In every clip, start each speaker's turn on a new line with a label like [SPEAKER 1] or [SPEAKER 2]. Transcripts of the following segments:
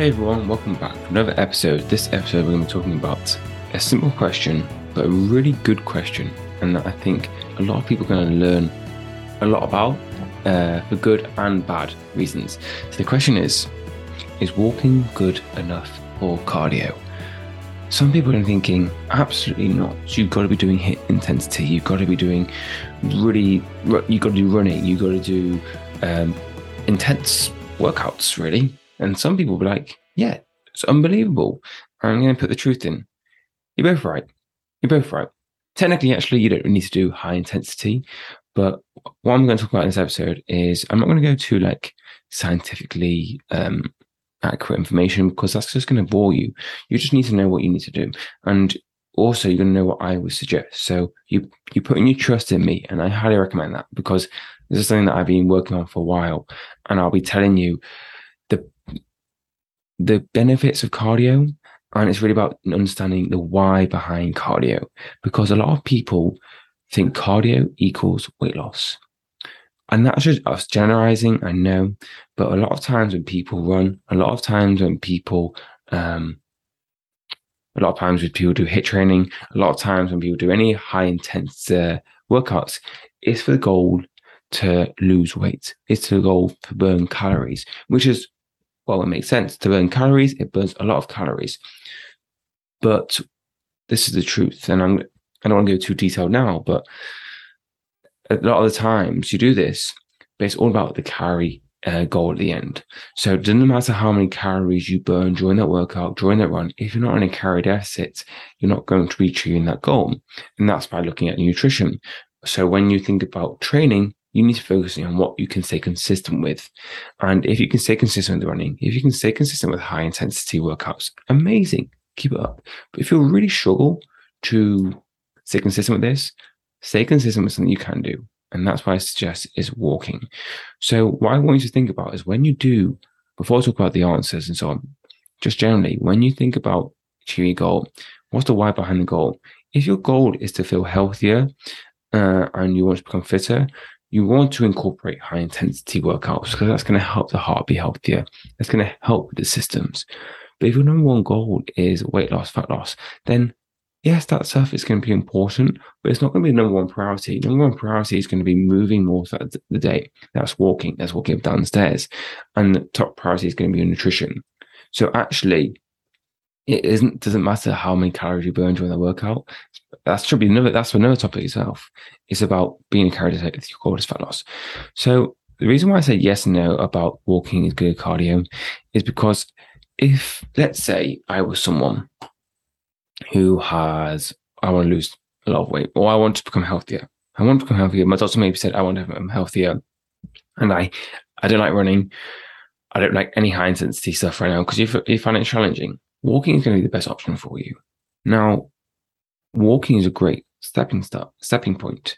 [SPEAKER 1] Hey everyone, welcome back for another episode. This episode, we're going to be talking about a simple question, but a really good question, and that I think a lot of people are going to learn a lot about uh, for good and bad reasons. So the question is Is walking good enough for cardio? Some people are thinking, absolutely not. You've got to be doing HIIT intensity. You've got to be doing really, you've got to do running. You've got to do um, intense workouts, really. And some people will be like, yeah, it's unbelievable. I'm going to put the truth in. You're both right. You're both right. Technically, actually, you don't need to do high intensity. But what I'm going to talk about in this episode is I'm not going to go to like scientifically um, accurate information because that's just going to bore you. You just need to know what you need to do. And also you're going to know what I would suggest. So you you put in your trust in me, and I highly recommend that because this is something that I've been working on for a while, and I'll be telling you the benefits of cardio and it's really about understanding the why behind cardio because a lot of people think cardio equals weight loss. And that's just us generalizing i know but a lot of times when people run a lot of times when people um a lot of times when people do HIIT training a lot of times when people do any high intense uh, workouts it's for the goal to lose weight. It's the goal to burn calories which is well, it makes sense to burn calories. It burns a lot of calories, but this is the truth. And I'm I don't want to go too detailed now, but a lot of the times you do this, but it's all about the calorie uh, goal at the end. So it doesn't matter how many calories you burn during that workout, during that run. If you're not in a calorie deficit, you're not going to be achieving that goal. And that's by looking at nutrition. So when you think about training, you need to focus on what you can stay consistent with. And if you can stay consistent with running, if you can stay consistent with high intensity workouts, amazing, keep it up. But if you really struggle to stay consistent with this, stay consistent with something you can do. And that's why I suggest is walking. So what I want you to think about is when you do, before I talk about the answers and so on, just generally, when you think about achieving a goal, what's the why behind the goal? If your goal is to feel healthier uh, and you want to become fitter, you want to incorporate high intensity workouts because that's going to help the heart be healthier. That's going to help with the systems. But if your number one goal is weight loss, fat loss, then yes, that stuff is going to be important, but it's not going to be the number one priority. Number one priority is going to be moving more throughout the day. That's walking. That's walking downstairs. And the top priority is going to be your nutrition. So actually, it isn't doesn't matter how many calories you burn during the workout. That should be another that's another topic itself. It's about being a calorie with your is fat loss. So the reason why I say yes and no about walking is good cardio is because if let's say I was someone who has I want to lose a lot of weight or I want to become healthier. I want to become healthier. My doctor maybe said I want to become healthier. And I I don't like running. I don't like any high intensity stuff right now because you find it challenging walking is going to be the best option for you. Now, walking is a great stepping start, stepping point.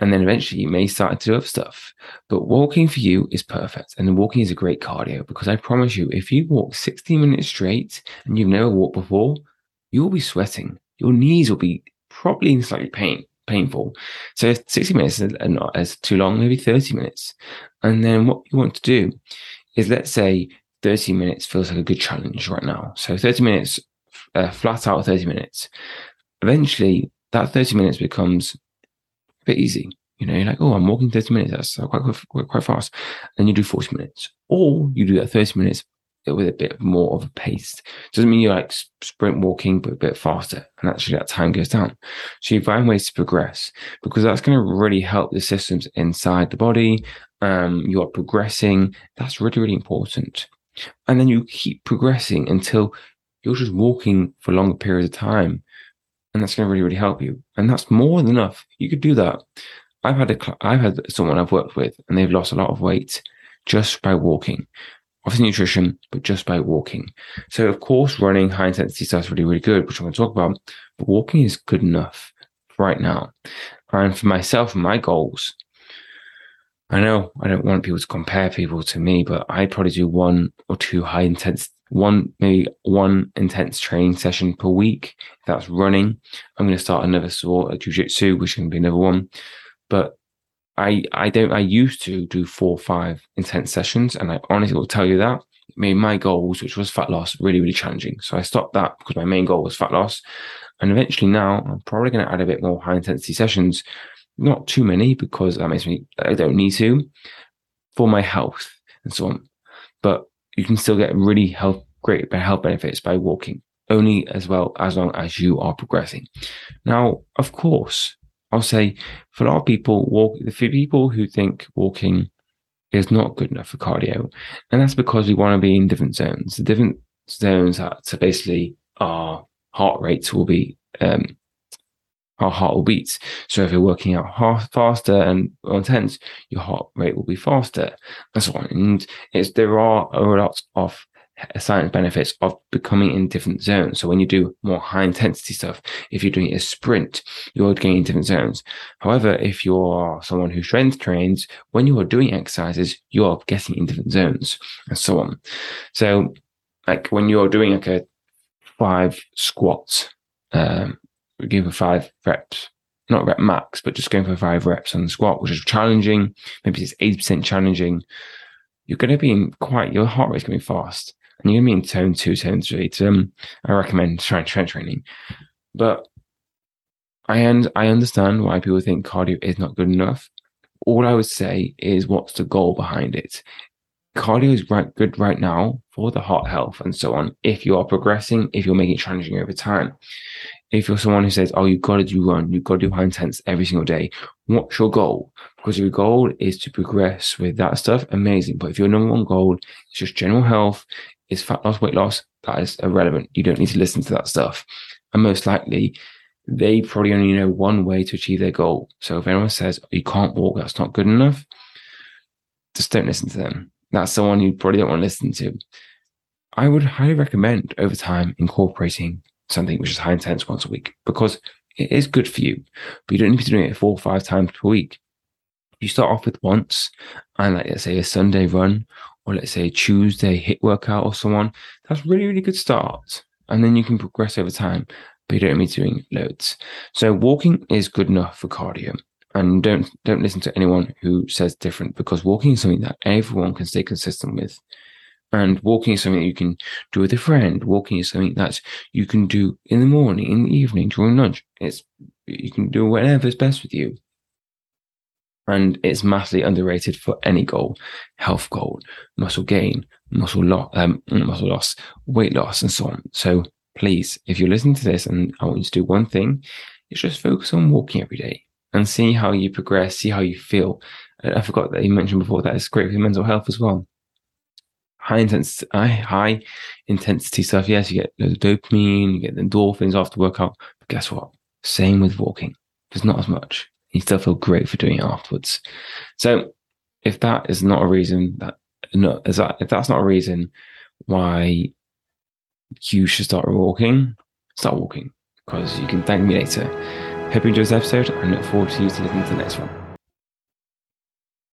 [SPEAKER 1] And then eventually you may start to do other stuff. But walking for you is perfect. And walking is a great cardio because I promise you, if you walk 60 minutes straight and you've never walked before, you'll be sweating. Your knees will be probably in slightly pain, painful. So 60 minutes is not as too long, maybe 30 minutes. And then what you want to do is let's say 30 minutes feels like a good challenge right now. So 30 minutes, uh, flat out 30 minutes. Eventually, that 30 minutes becomes a bit easy. You know, you're like, oh, I'm walking 30 minutes. That's quite, quite, quite fast. And you do 40 minutes. Or you do that 30 minutes with a bit more of a pace. Doesn't mean you're like sprint walking, but a bit faster. And actually that time goes down. So you find ways to progress because that's going to really help the systems inside the body. Um, you are progressing. That's really, really important. And then you keep progressing until you're just walking for longer periods of time. And that's going to really, really help you. And that's more than enough. You could do that. I've had a, I've had someone I've worked with and they've lost a lot of weight just by walking. Obviously nutrition, but just by walking. So of course, running high intensity stuff is really, really good, which I'm going to talk about. But walking is good enough right now. And for myself and my goals, I know I don't want people to compare people to me, but I probably do one or two high intense, one maybe one intense training session per week. If that's running. I'm going to start another sport, a jujitsu, which can be another one. But I I don't I used to do four or five intense sessions, and I honestly will tell you that made my goals, which was fat loss, really, really challenging. So I stopped that because my main goal was fat loss. And eventually now I'm probably going to add a bit more high intensity sessions, not too many because that makes me, I don't need to for my health and so on. But you can still get really health, great health benefits by walking only as well as long as you are progressing. Now, of course, I'll say for a lot of people, walk, for people who think walking is not good enough for cardio. And that's because we want to be in different zones. The different zones so basically our heart rates will be um, our heart will beat. So if you're working out half faster and intense, your heart rate will be faster and so on. And it's there are a lot of science benefits of becoming in different zones. So when you do more high intensity stuff, if you're doing a sprint, you're getting different zones. However, if you're someone who strength trains, when you are doing exercises, you're getting in different zones and so on. So like when you're doing like a five squats, um, give a five reps, not rep max, but just going for five reps on the squat, which is challenging. Maybe it's 80% challenging. You're going to be in quite, your heart rate's going to be fast and you're going to be in zone two, zone three. Um, I recommend strength training. But I, and I understand why people think cardio is not good enough. All I would say is what's the goal behind it? Cardio is right, good right now for the heart health and so on. If you are progressing, if you're making it challenging over time, if you're someone who says, "Oh, you've got to do run, you've got to do high intense every single day," what's your goal? Because your goal is to progress with that stuff, amazing. But if your number one goal is just general health, is fat loss, weight loss, that is irrelevant. You don't need to listen to that stuff. And most likely, they probably only know one way to achieve their goal. So if anyone says oh, you can't walk, that's not good enough, just don't listen to them. That's someone you probably don't want to listen to. I would highly recommend over time incorporating something which is high intense once a week because it is good for you, but you don't need to be doing it four or five times per week. You start off with once and like let's say a Sunday run or let's say a Tuesday HIIT workout or so on, that's really, really good start. And then you can progress over time, but you don't need to be doing loads. So walking is good enough for cardio. And don't don't listen to anyone who says different because walking is something that everyone can stay consistent with. And walking is something that you can do with a friend. Walking is something that you can do in the morning, in the evening, during lunch. It's you can do whatever is best with you and it's massively underrated for any goal, health goal, muscle gain, muscle loss, um, muscle loss, weight loss, and so on. So please, if you're listening to this, and I want you to do one thing, is just focus on walking every day and see how you progress, see how you feel. Uh, I forgot that you mentioned before that it's great for your mental health as well. High intensity, high intensity stuff. Yes, you get the dopamine, you get the endorphins after workout. But guess what? Same with walking. There's not as much you still feel great for doing it afterwards. So if that is not a reason that no, is that if that's not a reason why you should start walking, start walking because you can thank me later. Hope you enjoyed this episode and look forward to you to listening to the next one.